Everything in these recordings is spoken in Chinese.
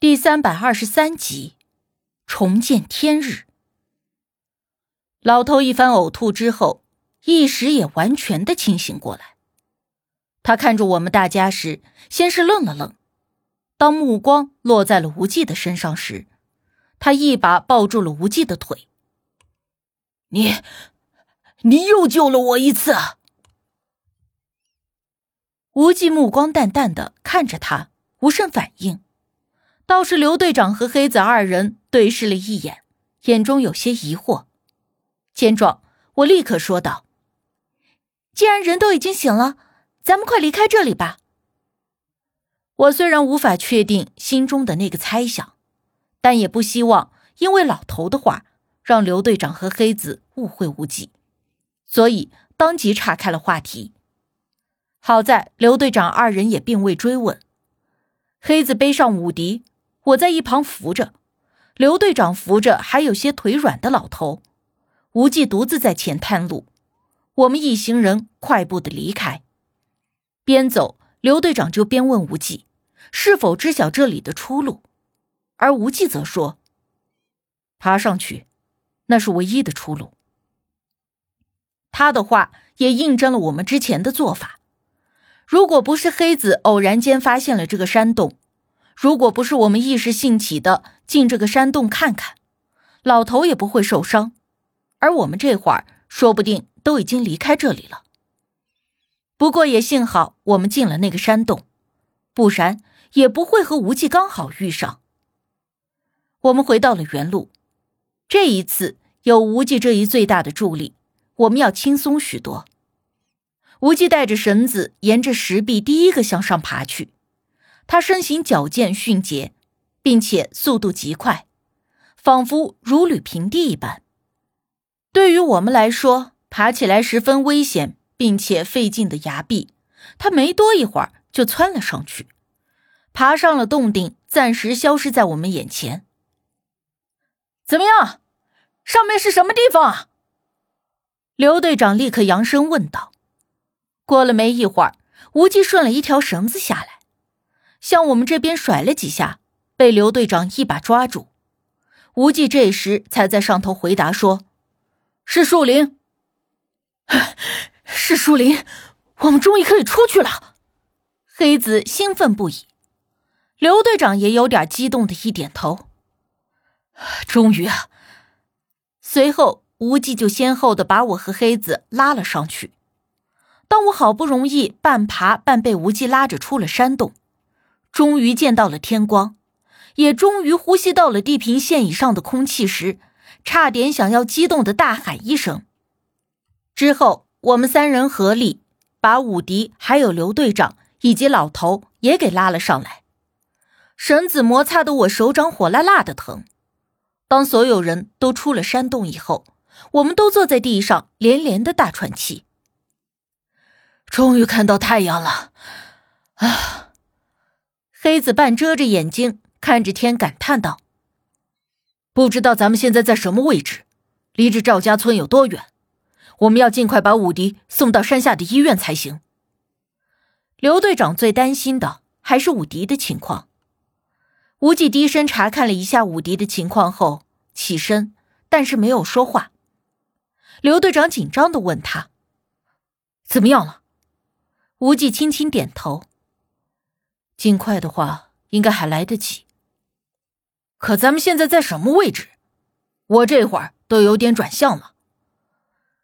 第三百二十三集，重见天日。老头一番呕吐之后，一时也完全的清醒过来。他看着我们大家时，先是愣了愣，当目光落在了无忌的身上时，他一把抱住了无忌的腿。你，你又救了我一次。无忌目光淡淡的看着他，无甚反应。倒是刘队长和黑子二人对视了一眼，眼中有些疑惑。见状，我立刻说道：“既然人都已经醒了，咱们快离开这里吧。”我虽然无法确定心中的那个猜想，但也不希望因为老头的话让刘队长和黑子误会无忌，所以当即岔开了话题。好在刘队长二人也并未追问，黑子背上武迪。我在一旁扶着，刘队长扶着还有些腿软的老头，无忌独自在前探路。我们一行人快步的离开，边走，刘队长就边问无忌是否知晓这里的出路，而无忌则说：“爬上去，那是唯一的出路。”他的话也印证了我们之前的做法。如果不是黑子偶然间发现了这个山洞，如果不是我们一时兴起的进这个山洞看看，老头也不会受伤，而我们这会儿说不定都已经离开这里了。不过也幸好我们进了那个山洞，不然也不会和无忌刚好遇上。我们回到了原路，这一次有无忌这一最大的助力，我们要轻松许多。无忌带着绳子沿着石壁第一个向上爬去。他身形矫健迅捷，并且速度极快，仿佛如履平地一般。对于我们来说，爬起来十分危险并且费劲的崖壁，他没多一会儿就窜了上去，爬上了洞顶，暂时消失在我们眼前。怎么样？上面是什么地方啊？刘队长立刻扬声问道。过了没一会儿，无忌顺了一条绳子下来。向我们这边甩了几下，被刘队长一把抓住。无忌这时才在上头回答说：“是树林，是树林，我们终于可以出去了。”黑子兴奋不已，刘队长也有点激动的一点头：“终于啊！”随后，无忌就先后的把我和黑子拉了上去。当我好不容易半爬半被无忌拉着出了山洞。终于见到了天光，也终于呼吸到了地平线以上的空气时，差点想要激动的大喊一声。之后，我们三人合力把武迪、还有刘队长以及老头也给拉了上来。绳子摩擦的我手掌火辣辣的疼。当所有人都出了山洞以后，我们都坐在地上连连的大喘气。终于看到太阳了，啊！黑子半遮着眼睛看着天，感叹道：“不知道咱们现在在什么位置，离这赵家村有多远？我们要尽快把武迪送到山下的医院才行。”刘队长最担心的还是武迪的情况。无忌低声查看了一下武迪的情况后起身，但是没有说话。刘队长紧张的问他：“怎么样了？”无忌轻轻点头。尽快的话，应该还来得及。可咱们现在在什么位置？我这会儿都有点转向了。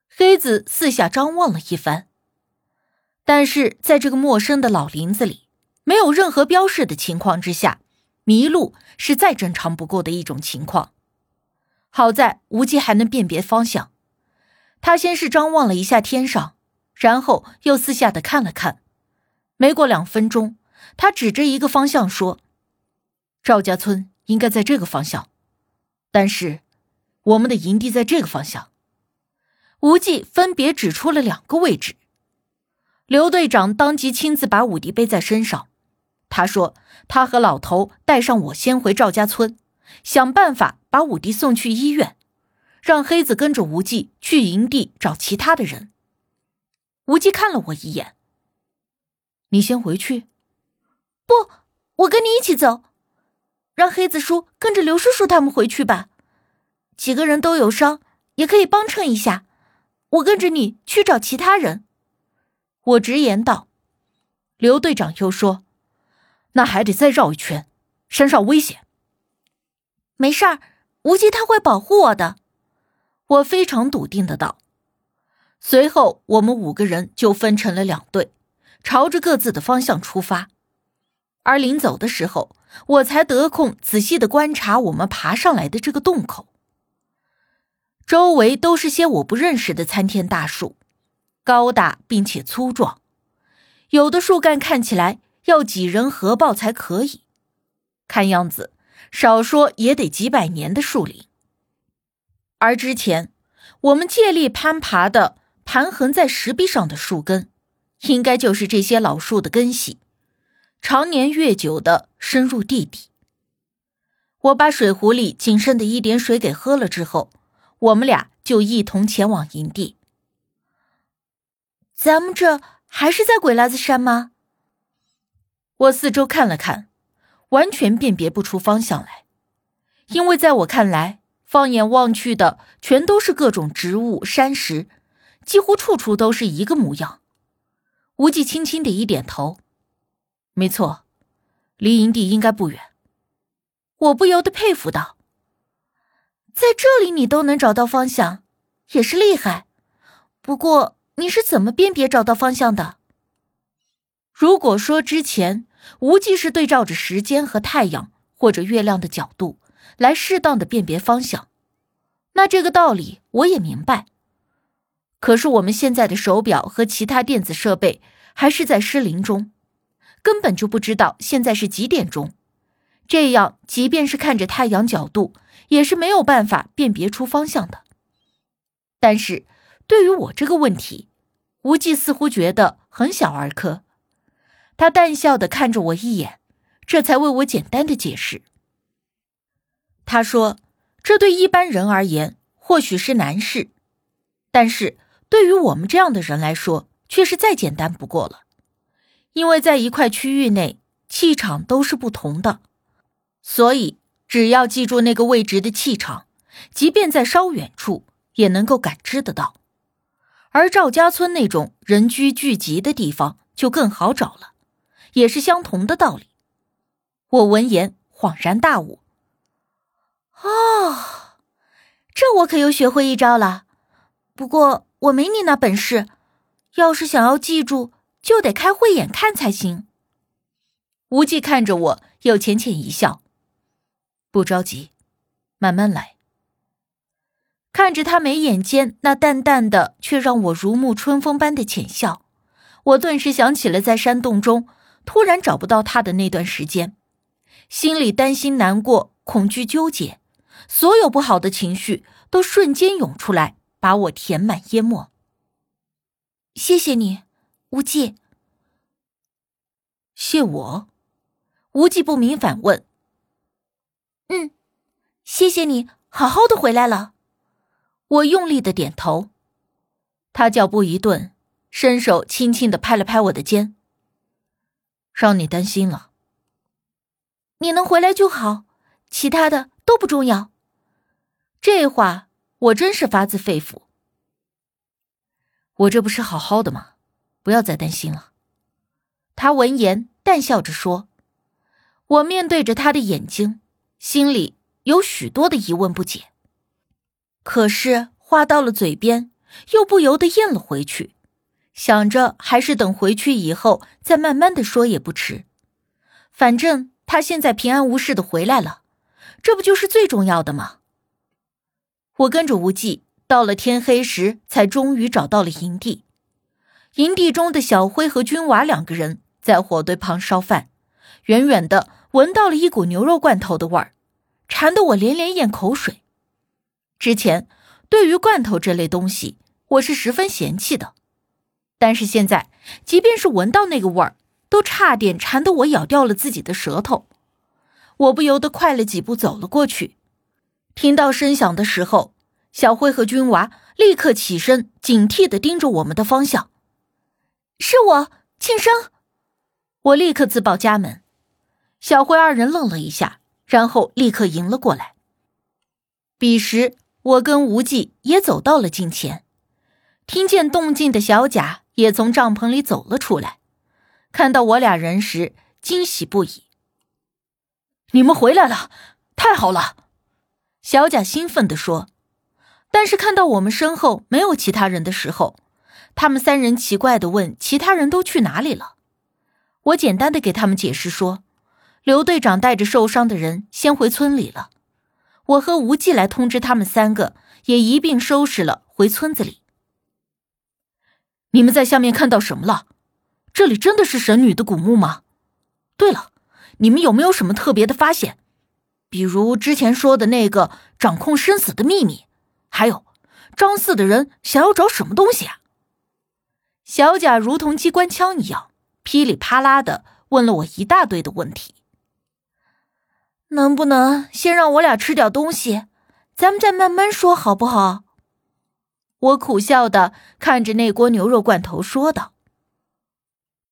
黑子四下张望了一番，但是在这个陌生的老林子里，没有任何标示的情况之下，迷路是再正常不过的一种情况。好在无忌还能辨别方向，他先是张望了一下天上，然后又四下的看了看，没过两分钟。他指着一个方向说：“赵家村应该在这个方向，但是我们的营地在这个方向。”无忌分别指出了两个位置。刘队长当即亲自把武迪背在身上，他说：“他和老头带上我先回赵家村，想办法把武迪送去医院，让黑子跟着无忌去营地找其他的人。”无忌看了我一眼：“你先回去。”不，我跟你一起走。让黑子叔跟着刘叔叔他们回去吧。几个人都有伤，也可以帮衬一下。我跟着你去找其他人。我直言道。刘队长又说：“那还得再绕一圈，山上危险。”没事儿，无忌他会保护我的。我非常笃定的道。随后，我们五个人就分成了两队，朝着各自的方向出发。而临走的时候，我才得空仔细的观察我们爬上来的这个洞口。周围都是些我不认识的参天大树，高大并且粗壮，有的树干看起来要几人合抱才可以，看样子少说也得几百年的树龄。而之前我们借力攀爬的盘横在石壁上的树根，应该就是这些老树的根系，常年越久的深入地底。我把水壶里仅剩的一点水给喝了之后。我们俩就一同前往营地。咱们这还是在鬼拉子山吗？我四周看了看，完全辨别不出方向来，因为在我看来，放眼望去的全都是各种植物、山石，几乎处处都是一个模样。无忌轻轻的一点头，没错，离营地应该不远。我不由得佩服道。在这里你都能找到方向，也是厉害。不过你是怎么辨别找到方向的？如果说之前无忌是对照着时间和太阳或者月亮的角度来适当的辨别方向，那这个道理我也明白。可是我们现在的手表和其他电子设备还是在失灵中，根本就不知道现在是几点钟。这样，即便是看着太阳角度。也是没有办法辨别出方向的。但是，对于我这个问题，无忌似乎觉得很小儿科。他淡笑的看着我一眼，这才为我简单的解释。他说：“这对一般人而言或许是难事，但是对于我们这样的人来说，却是再简单不过了。因为在一块区域内，气场都是不同的，所以。”只要记住那个位置的气场，即便在稍远处也能够感知得到。而赵家村那种人居聚集的地方就更好找了，也是相同的道理。我闻言恍然大悟：“哦，这我可又学会一招了。不过我没你那本事，要是想要记住，就得开慧眼看才行。”无忌看着我，又浅浅一笑。不着急，慢慢来。看着他眉眼间那淡淡的却让我如沐春风般的浅笑，我顿时想起了在山洞中突然找不到他的那段时间，心里担心、难过、恐惧、纠结，所有不好的情绪都瞬间涌出来，把我填满淹没。谢谢你，无忌。谢我？无忌不明反问。嗯，谢谢你，好好的回来了。我用力的点头。他脚步一顿，伸手轻轻的拍了拍我的肩。让你担心了。你能回来就好，其他的都不重要。这话我真是发自肺腑。我这不是好好的吗？不要再担心了。他闻言淡笑着说。我面对着他的眼睛。心里有许多的疑问不解，可是话到了嘴边，又不由得咽了回去，想着还是等回去以后再慢慢的说也不迟。反正他现在平安无事的回来了，这不就是最重要的吗？我跟着无忌到了天黑时，才终于找到了营地。营地中的小辉和君娃两个人在火堆旁烧饭，远远的。闻到了一股牛肉罐头的味儿，馋得我连连咽口水。之前对于罐头这类东西，我是十分嫌弃的，但是现在，即便是闻到那个味儿，都差点馋得我咬掉了自己的舌头。我不由得快了几步走了过去。听到声响的时候，小辉和君娃立刻起身，警惕的盯着我们的方向。是我，庆生。我立刻自报家门。小辉二人愣了一下，然后立刻迎了过来。彼时，我跟无忌也走到了近前，听见动静的小贾也从帐篷里走了出来，看到我俩人时惊喜不已。你们回来了，太好了！小贾兴奋地说。但是看到我们身后没有其他人的时候，他们三人奇怪的问：“其他人都去哪里了？”我简单的给他们解释说：“刘队长带着受伤的人先回村里了，我和无忌来通知他们三个，也一并收拾了回村子里。”你们在下面看到什么了？这里真的是神女的古墓吗？对了，你们有没有什么特别的发现？比如之前说的那个掌控生死的秘密？还有，张四的人想要找什么东西啊？小贾如同机关枪一样，噼里啪啦的问了我一大堆的问题。能不能先让我俩吃点东西，咱们再慢慢说，好不好？我苦笑的看着那锅牛肉罐头，说道。